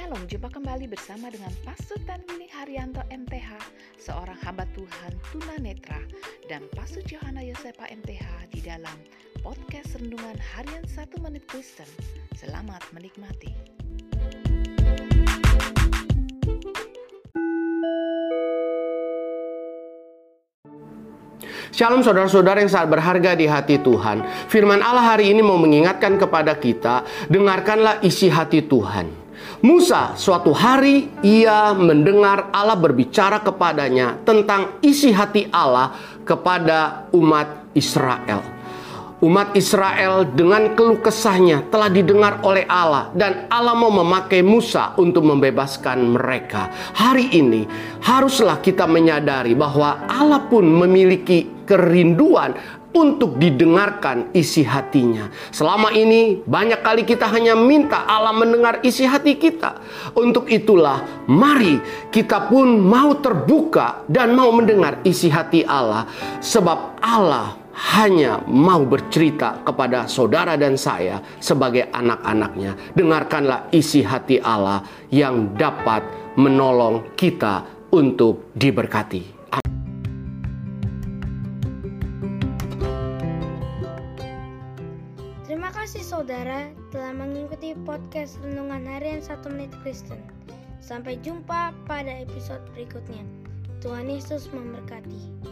Shalom, jumpa kembali bersama dengan Pastor Tanwini Haryanto MTH, seorang hamba Tuhan tunanetra, dan Pastor Johanna Yosepa MTH di dalam podcast Rendungan Harian 1 Menit Kristen. Selamat menikmati. Shalom saudara-saudara yang sangat berharga di hati Tuhan. Firman Allah hari ini mau mengingatkan kepada kita, dengarkanlah isi hati Tuhan. Musa suatu hari ia mendengar Allah berbicara kepadanya tentang isi hati Allah kepada umat Israel. Umat Israel dengan keluh kesahnya telah didengar oleh Allah dan Allah mau memakai Musa untuk membebaskan mereka. Hari ini haruslah kita menyadari bahwa Allah pun memiliki kerinduan untuk didengarkan isi hatinya. Selama ini banyak kali kita hanya minta Allah mendengar isi hati kita. Untuk itulah mari kita pun mau terbuka dan mau mendengar isi hati Allah sebab Allah hanya mau bercerita kepada saudara dan saya sebagai anak-anaknya. Dengarkanlah isi hati Allah yang dapat menolong kita untuk diberkati. Kasih saudara telah mengikuti podcast Renungan Harian 1 Menit Kristen. Sampai jumpa pada episode berikutnya. Tuhan Yesus memberkati.